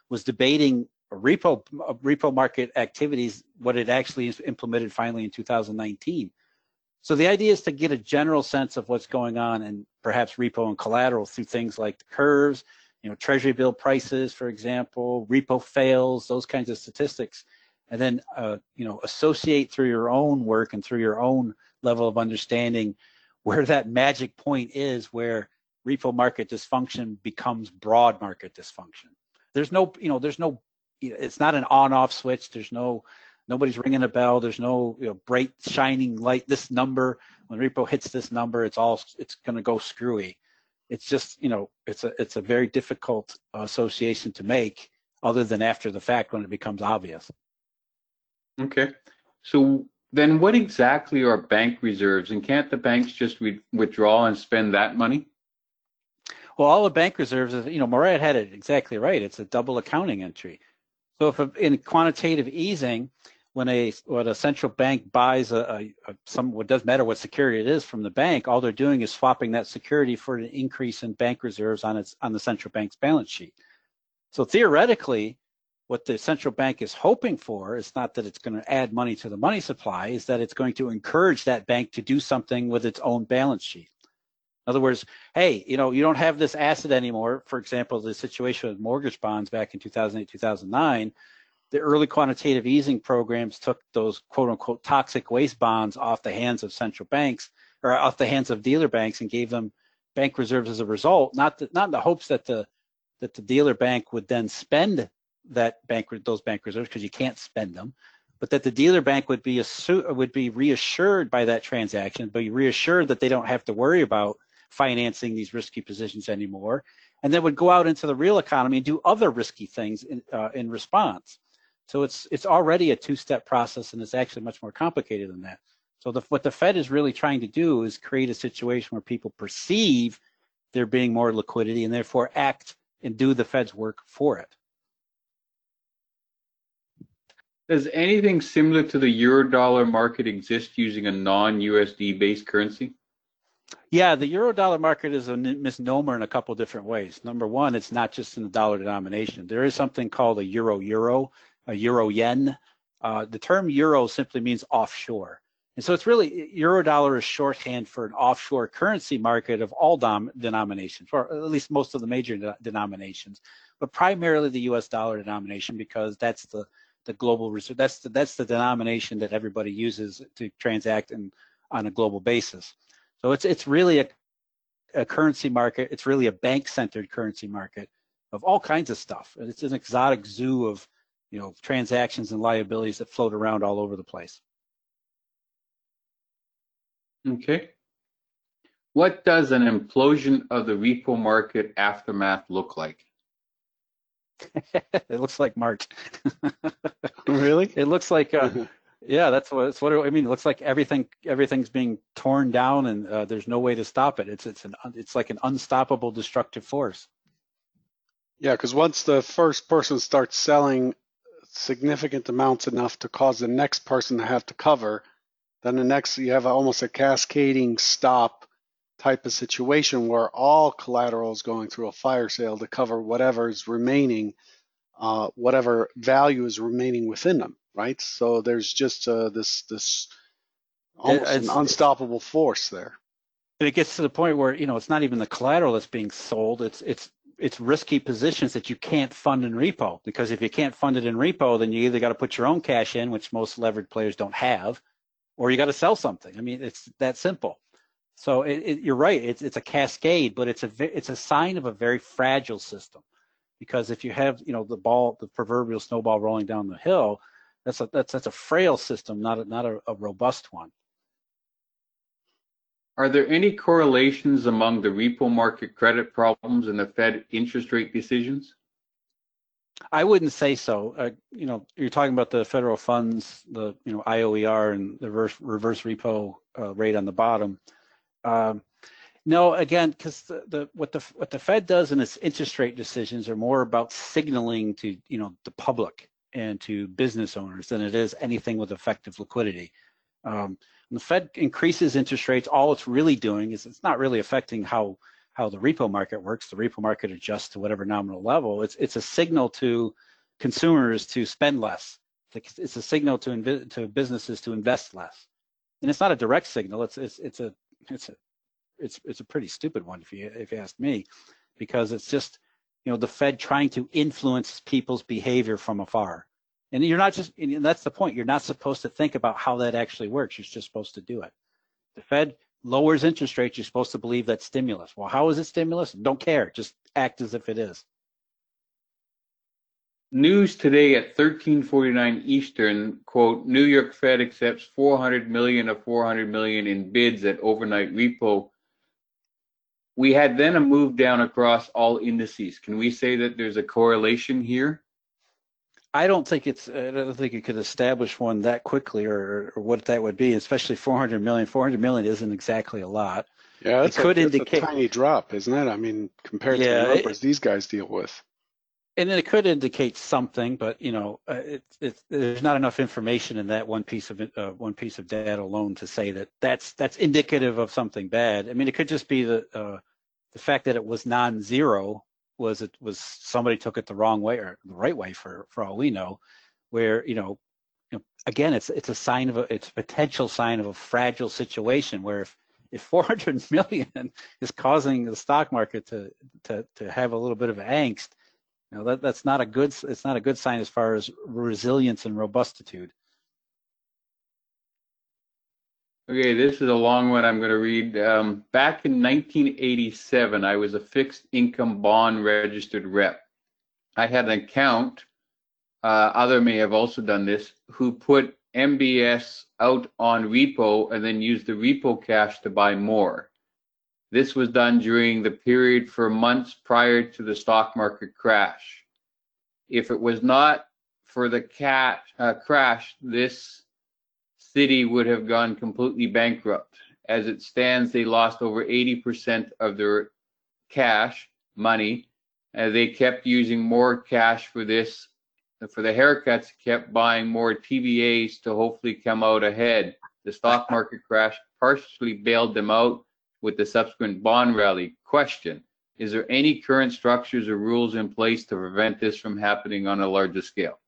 was debating repo repo market activities, what it actually implemented finally in 2019. So the idea is to get a general sense of what's going on and perhaps repo and collateral through things like the curves, you know, treasury bill prices, for example, repo fails, those kinds of statistics, and then, uh, you know, associate through your own work and through your own level of understanding where that magic point is where repo market dysfunction becomes broad market dysfunction. There's no, you know, there's no, it's not an on-off switch. There's no Nobody's ringing a bell. There's no you know, bright shining light. This number, when repo hits this number, it's all it's going to go screwy. It's just you know it's a it's a very difficult association to make, other than after the fact when it becomes obvious. Okay, so then what exactly are bank reserves, and can't the banks just re- withdraw and spend that money? Well, all the bank reserves, is, you know, Morad had it exactly right. It's a double accounting entry. So if a, in quantitative easing, when a when a central bank buys a, a, a some what doesn't matter what security it is from the bank, all they're doing is swapping that security for an increase in bank reserves on its on the central bank's balance sheet. So theoretically, what the central bank is hoping for is not that it's going to add money to the money supply, is that it's going to encourage that bank to do something with its own balance sheet. In other words, hey, you know, you don't have this asset anymore. For example, the situation with mortgage bonds back in 2008, 2009 the early quantitative easing programs took those quote unquote toxic waste bonds off the hands of central banks or off the hands of dealer banks and gave them bank reserves as a result, not the, not in the hopes that the that the dealer bank would then spend that bank those bank reserves because you can't spend them, but that the dealer bank would be assu- would be reassured by that transaction, be reassured that they don't have to worry about financing these risky positions anymore, and then would go out into the real economy and do other risky things in, uh, in response. So it's it's already a two-step process, and it's actually much more complicated than that. So the, what the Fed is really trying to do is create a situation where people perceive there being more liquidity and therefore act and do the Fed's work for it. Does anything similar to the euro dollar market exist using a non-USD based currency? Yeah, the euro dollar market is a misnomer in a couple different ways. Number one, it's not just in the dollar denomination. There is something called a euro euro, a euro yen. Uh, the term euro simply means offshore. And so it's really euro dollar is shorthand for an offshore currency market of all dom- denominations, or at least most of the major de- denominations, but primarily the US dollar denomination because that's the, the global reserve. That's the, that's the denomination that everybody uses to transact in, on a global basis. So it's, it's really a, a currency market. It's really a bank centered currency market of all kinds of stuff. It's an exotic zoo of you know, transactions and liabilities that float around all over the place. Okay. What does an implosion of the repo market aftermath look like? it looks like March. really? It looks like, uh, yeah, that's what it's what I mean. It looks like everything everything's being torn down, and uh, there's no way to stop it. It's it's an it's like an unstoppable destructive force. Yeah, because once the first person starts selling significant amounts enough to cause the next person to have to cover, then the next you have almost a cascading stop type of situation where all collateral is going through a fire sale to cover whatever is remaining, uh, whatever value is remaining within them, right? So there's just uh, this this almost an unstoppable force there. And it gets to the point where you know it's not even the collateral that's being sold; it's it's it's risky positions that you can't fund in repo because if you can't fund it in repo, then you either got to put your own cash in, which most levered players don't have, or you got to sell something. I mean, it's that simple. So it, it, you're right. It's it's a cascade, but it's a it's a sign of a very fragile system, because if you have you know the ball, the proverbial snowball rolling down the hill, that's a that's that's a frail system, not a, not a, a robust one. Are there any correlations among the repo market credit problems and the Fed interest rate decisions? I wouldn't say so. Uh, you know, you're talking about the federal funds, the you know IOER and the reverse, reverse repo uh, rate on the bottom. Um, no, again, because the, the what the what the Fed does in its interest rate decisions are more about signaling to you know the public and to business owners than it is anything with effective liquidity. Um, when the Fed increases interest rates, all it's really doing is it's not really affecting how how the repo market works. The repo market adjusts to whatever nominal level. It's it's a signal to consumers to spend less. It's a, signal to to businesses to invest less, and it's not a direct signal. It's it's it's a it's a it's it's a pretty stupid one if you if you ask me, because it's just you know the Fed trying to influence people's behavior from afar. And you're not just, and that's the point. You're not supposed to think about how that actually works. You're just supposed to do it. The Fed lowers interest rates. You're supposed to believe that's stimulus. Well, how is it stimulus? Don't care. Just act as if it is. News today at 1349 Eastern, quote, New York Fed accepts 400 million of 400 million in bids at overnight repo. We had then a move down across all indices. Can we say that there's a correlation here? I don't think it's. I don't think you could establish one that quickly, or, or what that would be. Especially 400 million. 400 million isn't exactly a lot. Yeah, it could a, indicate a tiny drop, isn't it? I mean, compared yeah, to the numbers it, these guys deal with. And then it could indicate something, but you know, uh, it's it, there's not enough information in that one piece of uh, one piece of data alone to say that that's that's indicative of something bad. I mean, it could just be the uh, the fact that it was non-zero was it was somebody took it the wrong way or the right way for for all we know, where you know, again it's it's a sign of a it's a potential sign of a fragile situation where if if 400 million is causing the stock market to to to have a little bit of angst, you know that that's not a good it's not a good sign as far as resilience and robustitude. Okay, this is a long one I'm going to read. Um, back in 1987, I was a fixed income bond registered rep. I had an account, uh, other may have also done this, who put MBS out on repo and then used the repo cash to buy more. This was done during the period for months prior to the stock market crash. If it was not for the cat uh, crash, this city would have gone completely bankrupt. As it stands, they lost over 80% of their cash money. and they kept using more cash for this, for the haircuts, kept buying more TBAs to hopefully come out ahead. The stock market crash partially bailed them out with the subsequent bond rally. Question Is there any current structures or rules in place to prevent this from happening on a larger scale?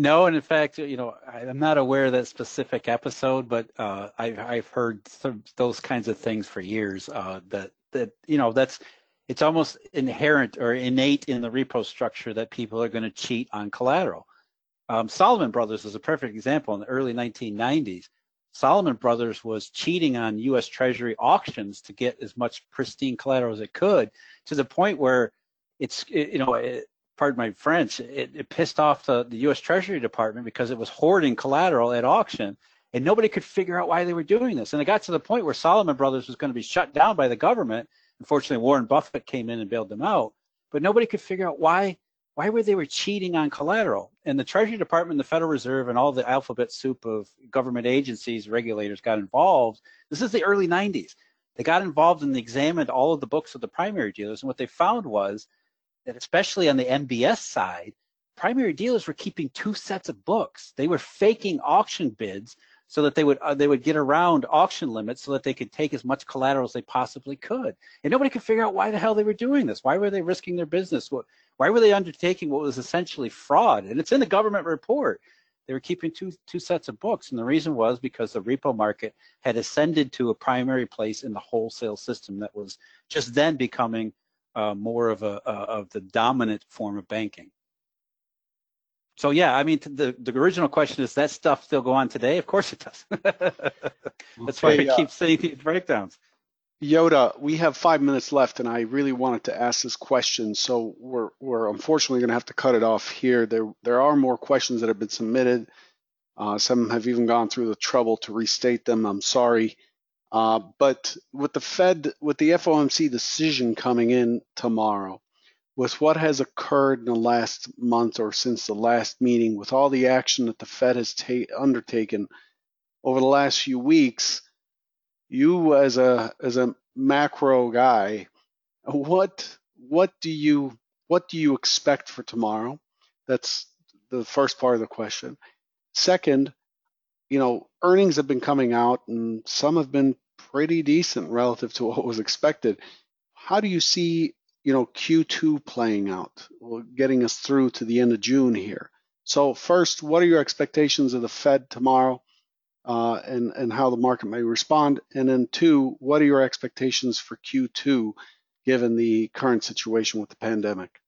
No, and in fact, you know, I, am not aware of that specific episode, but uh, I've I've heard some, those kinds of things for years. Uh, that that you know, that's it's almost inherent or innate in the repo structure that people are going to cheat on collateral. Um, Salomon Brothers is a perfect example. In the early 1990s, Salomon Brothers was cheating on U.S. Treasury auctions to get as much pristine collateral as it could, to the point where it's you know pardon my French, it, it pissed off the, the U.S. Treasury Department because it was hoarding collateral at auction, and nobody could figure out why they were doing this. And it got to the point where Salomon Brothers was going to be shut down by the government. Unfortunately, Warren Buffett came in and bailed them out, but nobody could figure out why why were they were cheating on collateral. And the Treasury Department, the Federal Reserve, and all the alphabet soup of government agencies, regulators got involved. This is the early 90s. They got involved and they examined all of the books of the primary dealers, and what they found was that especially on the MBS side, primary dealers were keeping two sets of books. They were faking auction bids so that they would uh, they would get around auction limits so that they could take as much collateral as they possibly could. And nobody could figure out why the hell they were doing this. Why were they risking their business? What, Why were they undertaking what was essentially fraud? And it's in the government report. They were keeping two two sets of books, and the reason was because the repo market had ascended to a primary place in the wholesale system that was just then becoming uh, more of a uh, of the dominant form of banking. So yeah, I mean, the the original question is that stuff still go on today? Of course it does. That's why we uh, keep seeing these breakdowns. Yoda, we have five minutes left, and I really wanted to ask this question. So we're we're unfortunately going to have to cut it off here. There there are more questions that have been submitted. Uh, some have even gone through the trouble to restate them. I'm sorry. Uh, but with the Fed, with the FOMC decision coming in tomorrow, with what has occurred in the last month or since the last meeting, with all the action that the Fed has ta- undertaken over the last few weeks, you as a as a macro guy, what what do you what do you expect for tomorrow? That's the first part of the question. Second, you know, earnings have been coming out and some have been pretty decent relative to what was expected. How do you see, you know, Q2 playing out, getting us through to the end of June here? So first, what are your expectations of the Fed tomorrow uh, and, and how the market may respond? And then two, what are your expectations for Q2 given the current situation with the pandemic?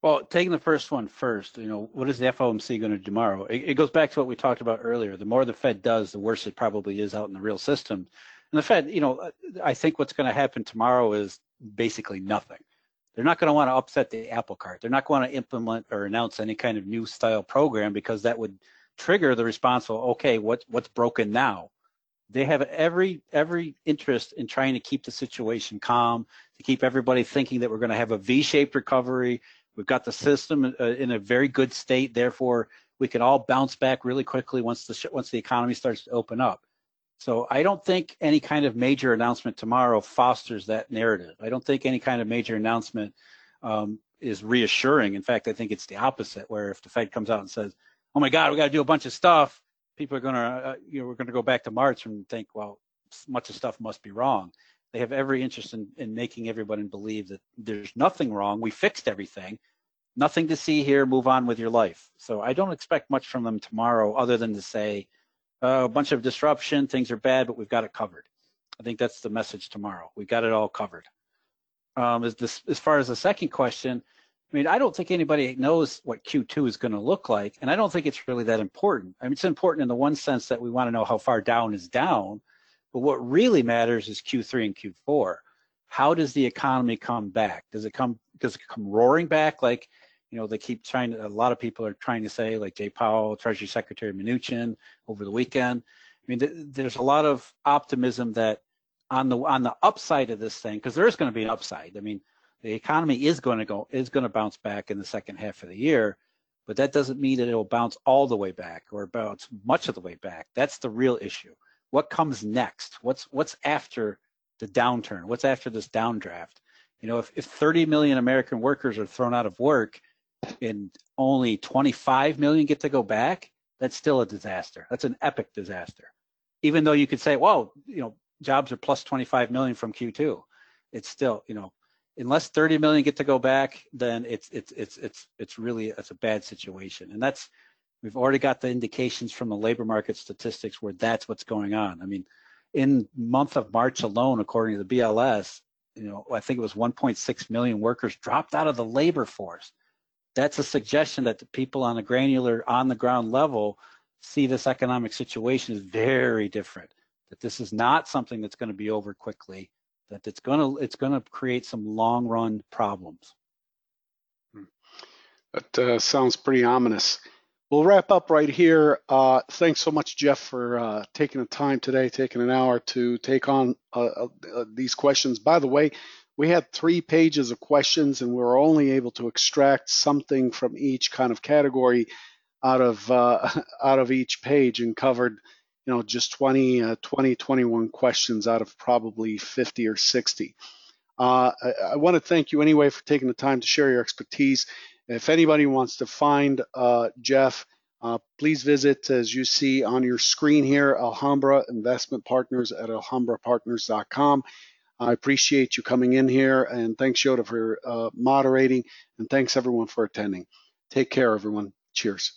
Well, taking the first one first, you know, what is the FOMC going to do tomorrow? It, it, goes back to what we talked about earlier. The more the Fed does, the worse it probably is out in the real system. And the Fed, you know, I think what's going to happen tomorrow is basically nothing. They're not going to want to upset the apple cart. They're not going to implement or announce any kind of new style program because that would trigger the response. of, okay, what's what's broken now? They have every every interest in trying to keep the situation calm, to keep everybody thinking that we're going to have a V-shaped recovery We've got the system uh, in a very good state. Therefore, we can all bounce back really quickly once the once the economy starts to open up. So I don't think any kind of major announcement tomorrow fosters that narrative. I don't think any kind of major announcement um, is reassuring. In fact, I think it's the opposite. Where if the Fed comes out and says, "Oh my God, we got to do a bunch of stuff," people are to, uh, you know, we're to go back to March and think, "Well, much of stuff must be wrong." They have every interest in, in making everybody believe that there's nothing wrong. We fixed everything. Nothing to see here. Move on with your life. So I don't expect much from them tomorrow other than to say uh, a bunch of disruption, things are bad, but we've got it covered. I think that's the message tomorrow. We've got it all covered. Um, as, this, as far as the second question, I mean, I don't think anybody knows what Q2 is going to look like, and I don't think it's really that important. I mean, it's important in the one sense that we want to know how far down is down, but what really matters is Q3 and Q4. How does the economy come back? Does it come does it come roaring back like you know they keep trying to, a lot of people are trying to say like Jay Powell, Treasury Secretary Mnuchin over the weekend. I mean, th- there's a lot of optimism that on the on the upside of this thing, because there is going to be an upside. I mean, the economy is going to go is going to bounce back in the second half of the year, but that doesn't mean that it will bounce all the way back or bounce much of the way back. That's the real issue what comes next? What's what's after the downturn? What's after this downdraft? You know, if, if 30 million American workers are thrown out of work and only 25 million get to go back, that's still a disaster. That's an epic disaster. Even though you could say, well, you know, jobs are plus 25 million from Q2, it's still, you know, unless 30 million get to go back, then it's it's it's it's it's really it's a bad situation. And that's We've already got the indications from the labor market statistics where that's what's going on. I mean, in month of March alone, according to the BLS, you know, I think it was 1.6 million workers dropped out of the labor force. That's a suggestion that the people on the granular, on the ground level see this economic situation is very different. That this is not something that's going to be over quickly. That it's going to it's going to create some long run problems. Hmm. That uh, sounds pretty ominous. We'll wrap up right here. Uh, thanks so much, Jeff, for uh, taking the time today, taking an hour to take on uh, uh, these questions. By the way, we had three pages of questions, and we were only able to extract something from each kind of category out of uh, out of each page, and covered, you know, just 20, 20, 21 questions out of probably 50 or 60. I, I want to thank you anyway for taking the time to share your expertise. If anybody wants to find uh, Jeff, uh, please visit, as you see on your screen here, Alhambra Investment Partners at alhambrapartners.com. I appreciate you coming in here, and thanks, Yoda, for uh, moderating, and thanks everyone for attending. Take care, everyone. Cheers.